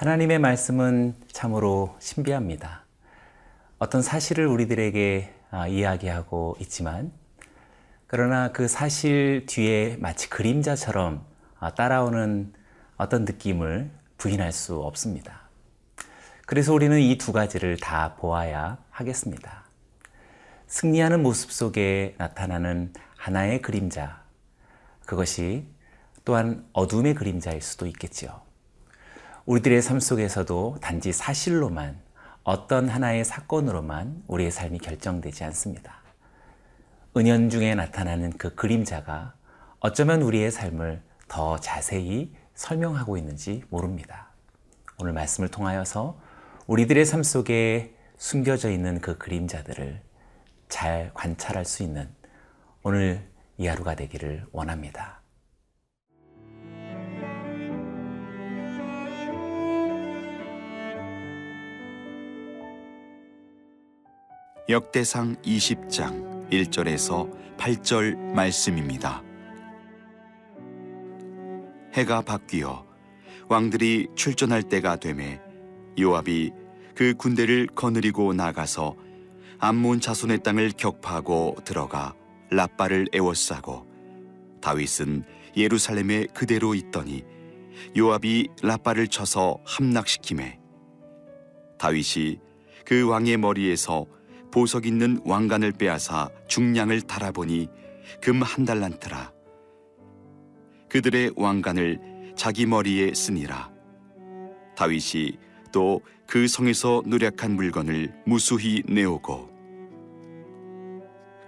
하나님의 말씀은 참으로 신비합니다. 어떤 사실을 우리들에게 아, 이야기하고 있지만, 그러나 그 사실 뒤에 마치 그림자처럼 아, 따라오는 어떤 느낌을 부인할 수 없습니다. 그래서 우리는 이 두 가지를 다 보아야 하겠습니다. 승리하는 모습 속에 나타나는 하나의 그림자, 그것이 또한 어둠의 그림자일 수도 있겠지요. 우리들의 삶 속에서도 단지 사실로만 어떤 하나의 사건으로만 우리의 삶이 결정되지 않습니다. 은연중에 나타나는 그 그림자가 어쩌면 우리의 삶을 더 자세히 설명하고 있는지 모릅니다. 오늘 말씀을 통하여서 우리들의 삶 속에 숨겨져 있는 그 그림자들을 잘 관찰할 수 있는 오늘 이 하루가 되기를 원합니다. 역대상 20장 1절에서 8절 말씀입니다. 해가 바뀌어 왕들이 출전할 때가 되매 요압이 그 군대를 거느리고 나가서 암몬 자손의 땅을 격파하고 들어가 라빠를 에워싸고 다윗은 예루살렘에 그대로 있더니 요압이 라빠를 쳐서 함락시키매 다윗이 그 왕의 머리에서 보석 있는 왕관을 빼앗아 중량을 달아보니 금 한 달란트라. 그들의 왕관을 자기 머리에 쓰니라. 다윗이 또 그 성에서 노력한 물건을 무수히 내오고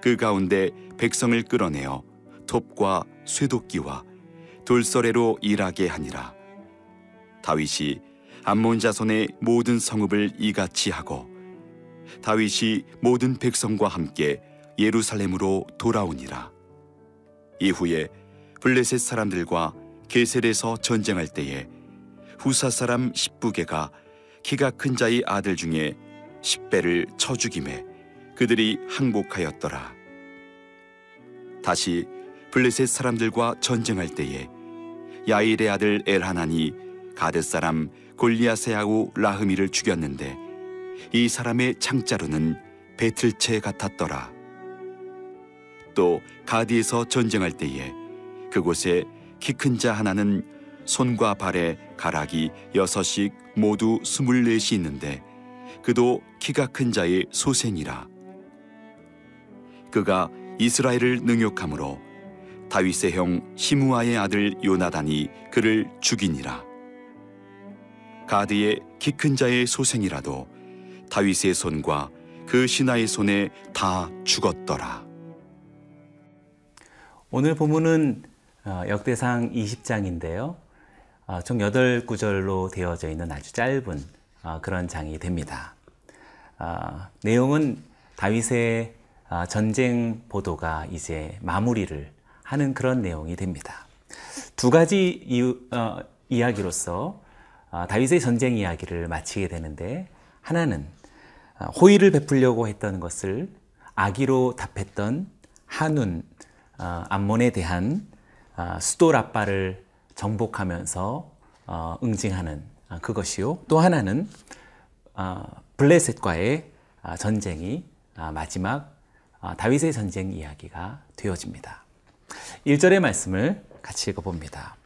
그 가운데 백성을 끌어내어 톱과 쇠도끼와 돌서래로 일하게 하니라. 다윗이 암몬 자손의 모든 성읍을 이같이 하고 다윗이 모든 백성과 함께 예루살렘으로 돌아오니라. 이후에 블레셋 사람들과 게셀에서 전쟁할 때에 후사 사람 십부개가 키가 큰 자의 아들 중에 십배를 쳐 죽임에 그들이 항복하였더라. 다시 블레셋 사람들과 전쟁할 때에 야일의 아들 엘하나니 가드 사람 아우 라흐미를 죽였는데 이 사람의 창자루는 배틀채 같았더라. 또 가디에서 전쟁할 때에 그곳에 키 큰 자 하나는 손과 발에 가락이 여섯씩 모두 스물넷이 있는데 그도 키가 큰 자의 소생이라. 그가 이스라엘을 능욕함으로 다윗의 형 시무아의 아들 요나단이 그를 죽이니라. 가드의 키 큰 자의 소생이라도 다윗의 손과 그 신하의 손에 다 죽었더라. 오늘 본문은 어, 역대상 20장인데요. 어, 총 8구절로 되어져 있는 아주 짧은 어, 그런 장이 됩니다. 내용은 다윗의 전쟁 보도가 이제 마무리를 하는 그런 내용이 됩니다. 두 가지 이유, 이야기로서 다윗의 전쟁 이야기를 마치게 되는데 하나는 호의를 베풀려고 했던 것을 악의로 답했던 한운 어, 암몬에 대한 어, 수도 라빠를 정복하면서 어, 응징하는 그것이요. 또 하나는 블레셋과의 전쟁이 마지막 다윗의 전쟁 이야기가 되어집니다. 1절의 말씀을 같이 읽어봅니다.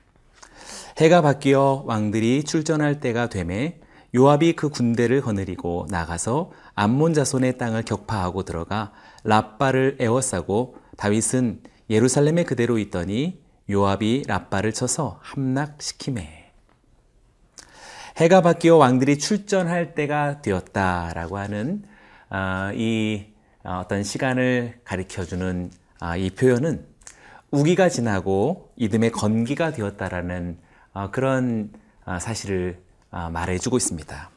해가 바뀌어 왕들이 출전할 때가 되매 요압이 그 군대를 거느리고 나가서 암몬 자손의 땅을 격파하고 들어가 라빠를 에워싸고 다윗은 예루살렘에 그대로 있더니 요압이 라빠를 쳐서 함락시키매. 해가 바뀌어 왕들이 출전할 때가 되었다라고 하는 아, 이 어떤 시간을 가리켜주는 아, 이 표현은 우기가 지나고 이듬해 건기가 되었다라는 아, 그런 사실을 말해주고 있습니다.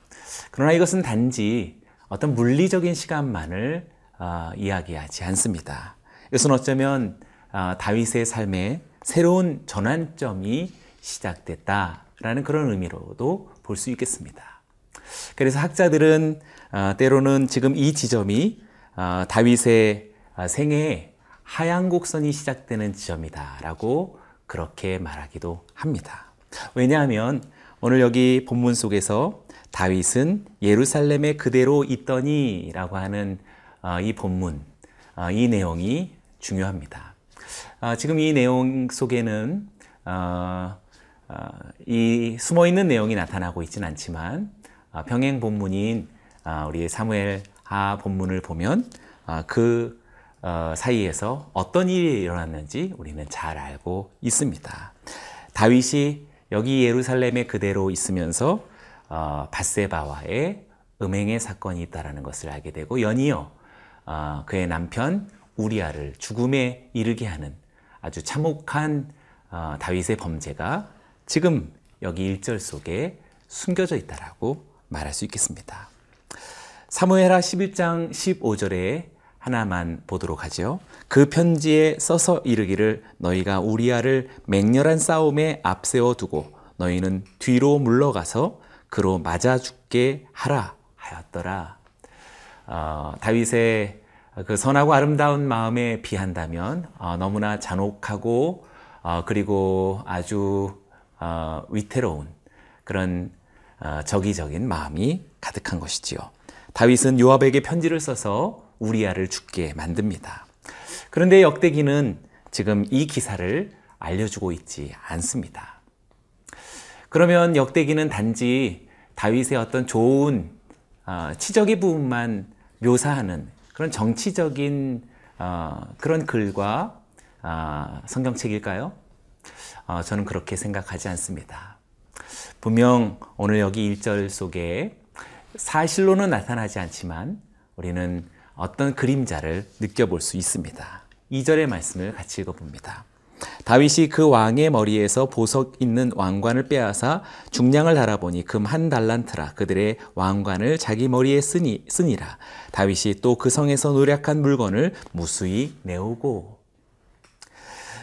그러나 이것은 단지 어떤 물리적인 시간만을 어, 이야기하지 않습니다. 이것은 어쩌면 어, 다윗의 삶에 새로운 전환점이 시작됐다라는 그런 의미로도 볼 수 있겠습니다. 그래서 학자들은 어, 때로는 지금 이 지점이 어, 다윗의 어, 생애에 하얀 곡선이 시작되는 지점이다라고 그렇게 말하기도 합니다. 왜냐하면 오늘 여기 본문 속에서 다윗은 예루살렘에 그대로 있더니 라고 하는 어, 이 본문, 어, 이 내용이 중요합니다. 어, 지금 이 내용 속에는 이 숨어 있는 내용이 나타나고 있지는 않지만 병행 본문인 우리 사무엘 하 본문을 보면 그 사이에서 어떤 일이 일어났는지 우리는 잘 알고 있습니다. 다윗이 여기 예루살렘에 그대로 있으면서 어, 바세바와의 음행의 사건이 있다라는 것을 알게 되고 연이어 어, 그의 남편 우리아를 죽음에 이르게 하는 아주 참혹한 어, 다윗의 범죄가 지금 여기 1절 속에 숨겨져 있다라고 말할 수 있겠습니다. 사무엘하 11장 15절에 하나만 보도록 하죠. 그 편지에 써서 이르기를 너희가 우리아를 맹렬한 싸움에 앞세워 두고 너희는 뒤로 물러가서 그로 맞아 죽게 하라 하였더라. 어, 다윗의 그 선하고 아름다운 마음에 비한다면 어, 너무나 잔혹하고 어, 그리고 아주 어, 위태로운 그런 어, 적이적인 마음이 가득한 것이지요. 다윗은 요압에게 편지를 써서 우리아를 죽게 만듭니다. 그런데 역대기는 지금 이 기사를 알려주고 있지 않습니다. 그러면 역대기는 단지 다윗의 어떤 좋은 어, 치적의 부분만 묘사하는 그런 정치적인 어, 그런 글과 어, 성경책일까요? 어, 저는 그렇게 생각하지 않습니다. 분명 오늘 여기 1절 속에 사실로는 나타나지 않지만 우리는 어떤 그림자를 느껴볼 수 있습니다. 2절의 말씀을 같이 읽어봅니다. 다윗이 그 왕의 머리에서 보석 있는 왕관을 빼앗아 중량을 달아보니 금 한 달란트라 그들의 왕관을 자기 머리에 쓰니, 쓰니라 다윗이 또 그 성에서 노력한 물건을 무수히 내오고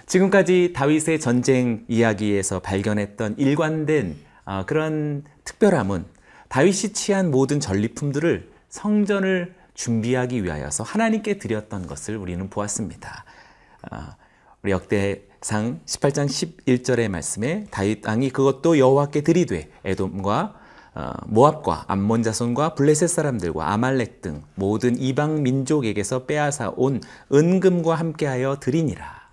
지금까지 다윗의 전쟁 이야기에서 발견했던 일관된 어, 그런 특별함은 다윗이 취한 모든 전리품들을 성전을 준비하기 위하여서 하나님께 드렸던 것을 우리는 보았습니다. 어, 우리 역대상 18장 11절의 말씀에 다윗 왕이 그것도 여호와께 드리되 에돔과 어, 모압과 암몬 자손과 블레셋 사람들과 아말렉 등 모든 이방 민족에게서 빼앗아 온 은금과 함께하여 드리니라.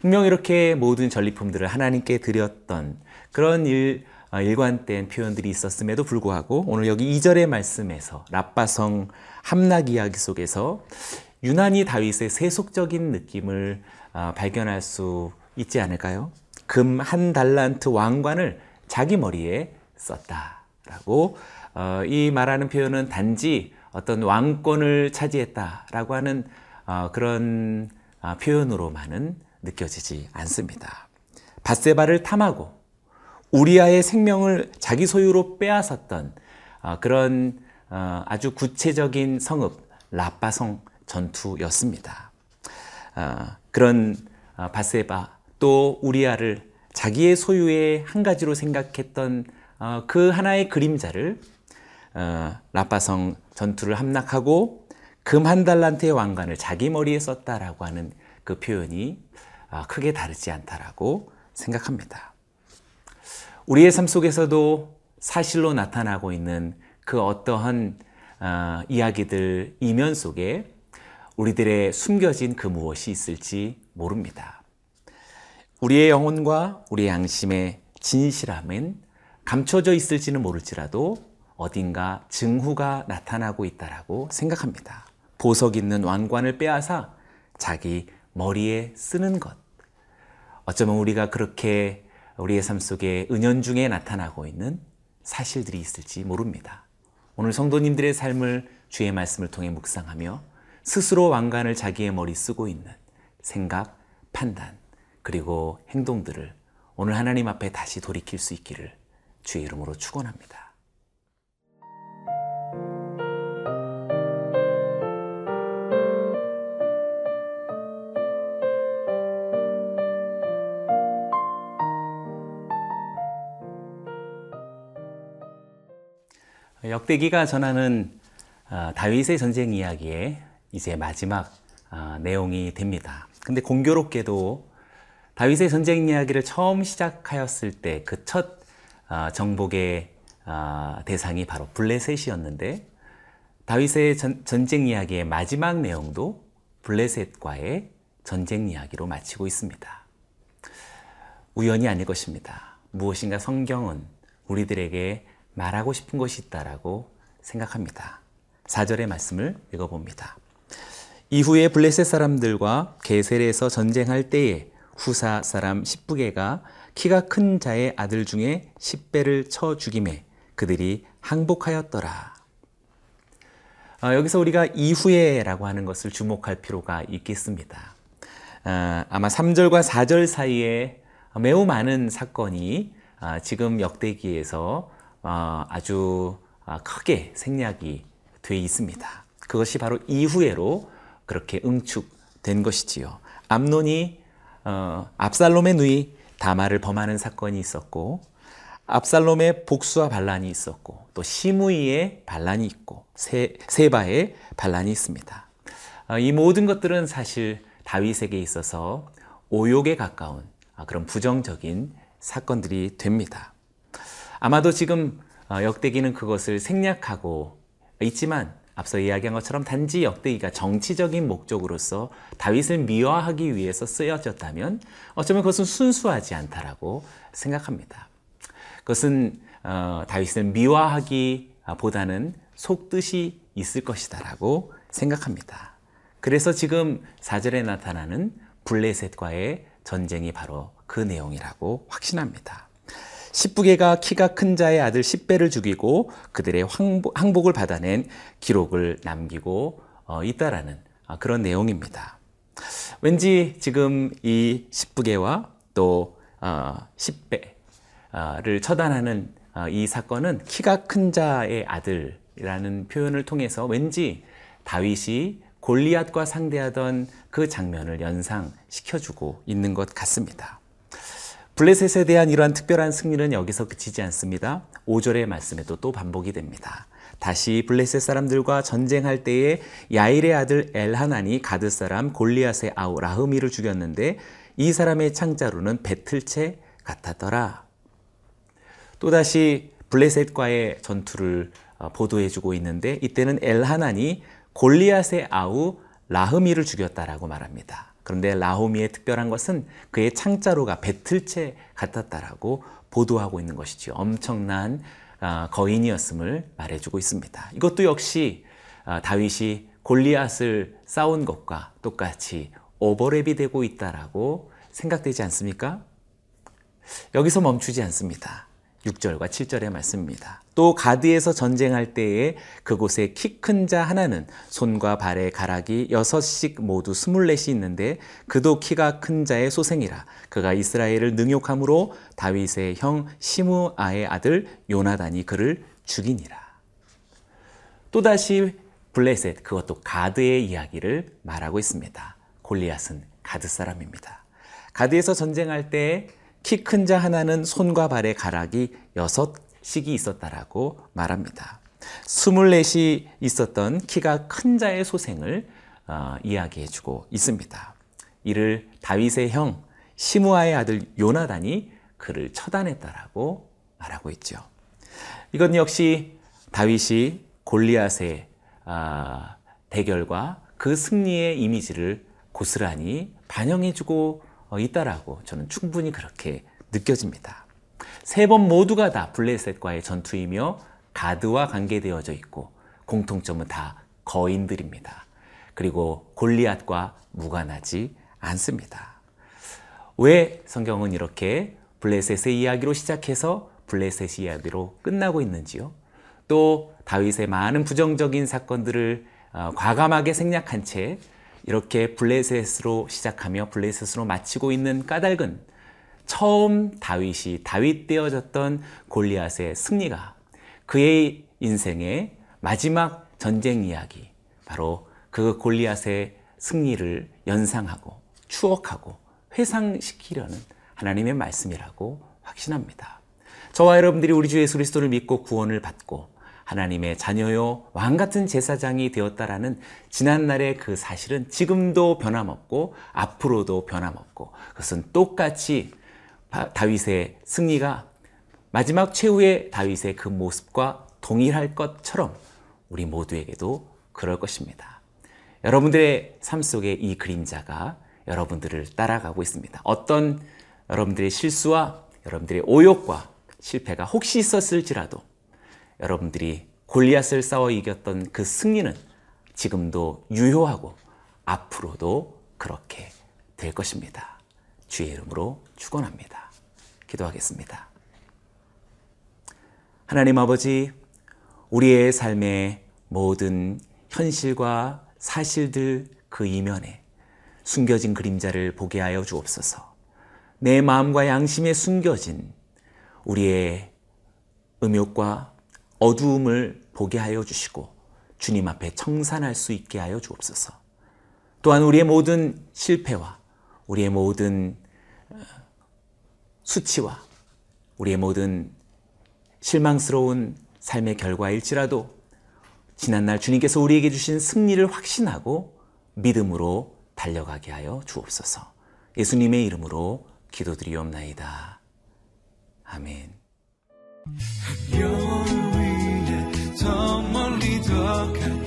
분명 이렇게 모든 전리품들을 하나님께 드렸던 그런 일 어, 일관된 표현들이 있었음에도 불구하고 오늘 여기 2절의 말씀에서 라빠성 함락 이야기 속에서 유난히 다윗의 세속적인 느낌을 어, 발견할 수 있지 않을까요? 금 한 달란트 왕관을 자기 머리에 썼다라고 어, 이 말하는 표현은 단지 어떤 왕권을 차지했다라고 하는 그런 표현으로만은 느껴지지 않습니다. 바세바를 탐하고 우리아의 생명을 자기 소유로 빼앗았던 어, 그런 어, 아주 구체적인 성읍 라빠성 전투였습니다. 어, 그런 바세바 또 우리아를 자기의 소유의 한 가지로 생각했던 그 하나의 그림자를 라빠성 전투를 함락하고 금 한 달란트의 왕관을 자기 머리에 썼다라고 하는 그 표현이 크게 다르지 않다라고 생각합니다. 우리의 삶 속에서도 사실로 나타나고 있는 그 어떠한 어, 이야기들 이면 속에 우리들의 숨겨진 그 무엇이 있을지 모릅니다. 우리의 영혼과 우리의 양심의 진실함은 감춰져 있을지는 모를지라도 어딘가 증후가 나타나고 있다라고 생각합니다. 보석 있는 왕관을 빼앗아 자기 머리에 쓰는 것. 어쩌면 우리가 그렇게 우리의 삶 속에 은연중에 나타나고 있는 사실들이 있을지 모릅니다. 오늘 성도님들의 삶을 주의 말씀을 통해 묵상하며 스스로 왕관을 자기의 머리 쓰고 있는 생각, 판단, 그리고 행동들을 오늘 하나님 앞에 다시 돌이킬 수 있기를 주의 이름으로 축원합니다. 역대기가 전하는 어, 다윗의 전쟁 이야기의 이제 마지막 어, 내용이 됩니다. 근데 공교롭게도 다윗의 전쟁 이야기를 처음 시작하였을 때 그첫 아, 정복의 아, 대상이 바로 블레셋이었는데 다윗의 전, 전쟁 이야기의 마지막 내용도 블레셋과의 전쟁 이야기로 마치고 있습니다. 우연이 아닐 것입니다. 무엇인가 성경은 우리들에게 말하고 싶은 것이 있다라고 생각합니다. 4절의 말씀을 읽어봅니다. 이후에 블레셋 사람들과 게셀에서 전쟁할 때에 후사 사람 십부게가 키가 큰 자의 아들 중에 십배를 쳐 죽임에 그들이 항복하였더라. 어, 여기서 우리가 이후에라고 하는 것을 주목할 필요가 있겠습니다. 어, 아마 3절과 4절 사이에 매우 많은 사건이 어, 지금 역대기에서 어, 아주 어, 크게 생략이 돼 있습니다. 그것이 바로 이후에로 그렇게 응축된 것이지요. 암논이 어, 압살롬의 누이 다마를 범하는 사건이 있었고 압살롬의 복수와 반란이 있었고 또 시므이의 반란이 있고 세, 세바의 반란이 있습니다. 어, 이 모든 것들은 사실 다윗에게 있어서 오욕에 가까운 아, 그런 부정적인 사건들이 됩니다. 아마도 지금 어, 역대기는 그것을 생략하고 있지만 앞서 이야기한 것처럼 단지 역대기가 정치적인 목적으로서 다윗을 미화하기 위해서 쓰여졌다면 어쩌면 그것은 순수하지 않다라고 생각합니다. 그것은 어, 다윗을 미화하기보다는 속뜻이 있을 것이다라고 생각합니다. 그래서 지금 4절에 나타나는 블레셋과의 전쟁이 바로 그 내용이라고 확신합니다. 십부개가 키가 큰 자의 아들 십배를 죽이고 그들의 항복, 을 받아낸 기록을 남기고 어, 있다라는 어, 그런 내용입니다. 왠지 지금 이 십부개와 또 어, 십배를 처단하는 어, 이 사건은 키가 큰 자의 아들이라는 표현을 통해서 왠지 다윗이 골리앗과 상대하던 그 장면을 연상시켜주고 있는 것 같습니다. 블레셋에 대한 이러한 특별한 승리는 여기서 그치지 않습니다. 5절의 말씀에도 또 반복이 됩니다. 다시 블레셋 사람들과 전쟁할 때에 야일의 아들 엘하난이 가드 사람 골리앗의 아우 라흐미를 죽였는데 이 사람의 창자루는 배틀채 같았더라. 또다시 블레셋과의 전투를 어, 보도해주고 있는데 이때는 엘하난이 골리앗의 아우 라흐미를 죽였다라고 말합니다. 그런데 라호미의 특별한 것은 그의 창자루가 배틀채 같았다라고 보도하고 있는 것이죠. 엄청난 아, 거인이었음을 말해주고 있습니다. 이것도 역시 아, 다윗이 골리앗을 싸운 것과 똑같이 오버랩이 되고 있다라고 생각되지 않습니까? 여기서 멈추지 않습니다. 6절과 7절의 말씀입니다. 또 가드에서 전쟁할 때에 그곳에 키 큰 자 하나는 손과 발의 가락이 여섯씩 모두 스물넷이 있는데 그도 키가 큰 자의 소생이라 그가 이스라엘을 능욕함으로 다윗의 형 시므아의 아들 요나단이 그를 죽이니라. 또다시 블레셋 그것도 가드의 이야기를 말하고 있습니다. 골리앗은 가드 사람입니다. 가드에서 전쟁할 때 키 큰 자 하나는 손과 발의 가락이 여섯 씩이 있었다라고 말합니다. 스물넷이 있었던 키가 큰 자의 소생을 어, 이야기해주고 있습니다. 이를 다윗의 형 시므아의 아들 요나단이 그를 처단했다라고 말하고 있죠. 이건 역시 다윗이 골리앗의 아, 대결과 그 승리의 이미지를 고스란히 반영해주고 어, 있다라고 저는 충분히 그렇게 느껴집니다. 세 번 모두가 다 블레셋과의 전투이며 가드와 관계되어져 있고 공통점은 다 거인들입니다. 그리고 골리앗과 무관하지 않습니다. 왜 성경은 이렇게 블레셋의 이야기로 시작해서 블레셋 이야기로 끝나고 있는지요? 또 다윗의 많은 부정적인 사건들을 어, 과감하게 생략한 채 이렇게 블레셋으로 시작하며 블레셋으로 마치고 있는 까닭은 처음 다윗이 다윗 되어졌던 골리앗의 승리가 그의 인생의 마지막 전쟁 이야기 바로 그 골리앗의 승리를 연상하고 추억하고 회상시키려는 하나님의 말씀이라고 확신합니다. 저와 여러분들이 우리 주 예수 그리스도를 믿고 구원을 받고 하나님의 자녀요 왕 같은 제사장이 되었다라는 지난날의 그 사실은 지금도 변함없고 앞으로도 변함없고 그것은 똑같이 다윗의 승리가 마지막 최후의 다윗의 그 모습과 동일할 것처럼 우리 모두에게도 그럴 것입니다. 여러분들의 삶 속에 이 그림자가 여러분들을 따라가고 있습니다. 어떤 여러분들의 실수와 여러분들의 오욕과 실패가 혹시 있었을지라도 여러분들이 골리앗을 싸워 이겼던 그 승리는 지금도 유효하고 앞으로도 그렇게 될 것입니다. 주의 이름으로 축원합니다. 기도하겠습니다. 하나님 아버지, 우리의 삶의 모든 현실과 사실들 그 이면에 숨겨진 그림자를 보게 하여 주옵소서. 내 마음과 양심에 숨겨진 우리의 음욕과 어두움을 보게 하여 주시고 주님 앞에 청산할 수 있게 하여 주옵소서. 또한 우리의 모든 실패와 우리의 모든 어, 수치와 우리의 모든 실망스러운 삶의 결과일지라도 지난날 주님께서 우리에게 주신 승리를 확신하고 믿음으로 달려가게 하여 주옵소서. 예수님의 이름으로 기도드리옵나이다. 아멘. 怎么离得开？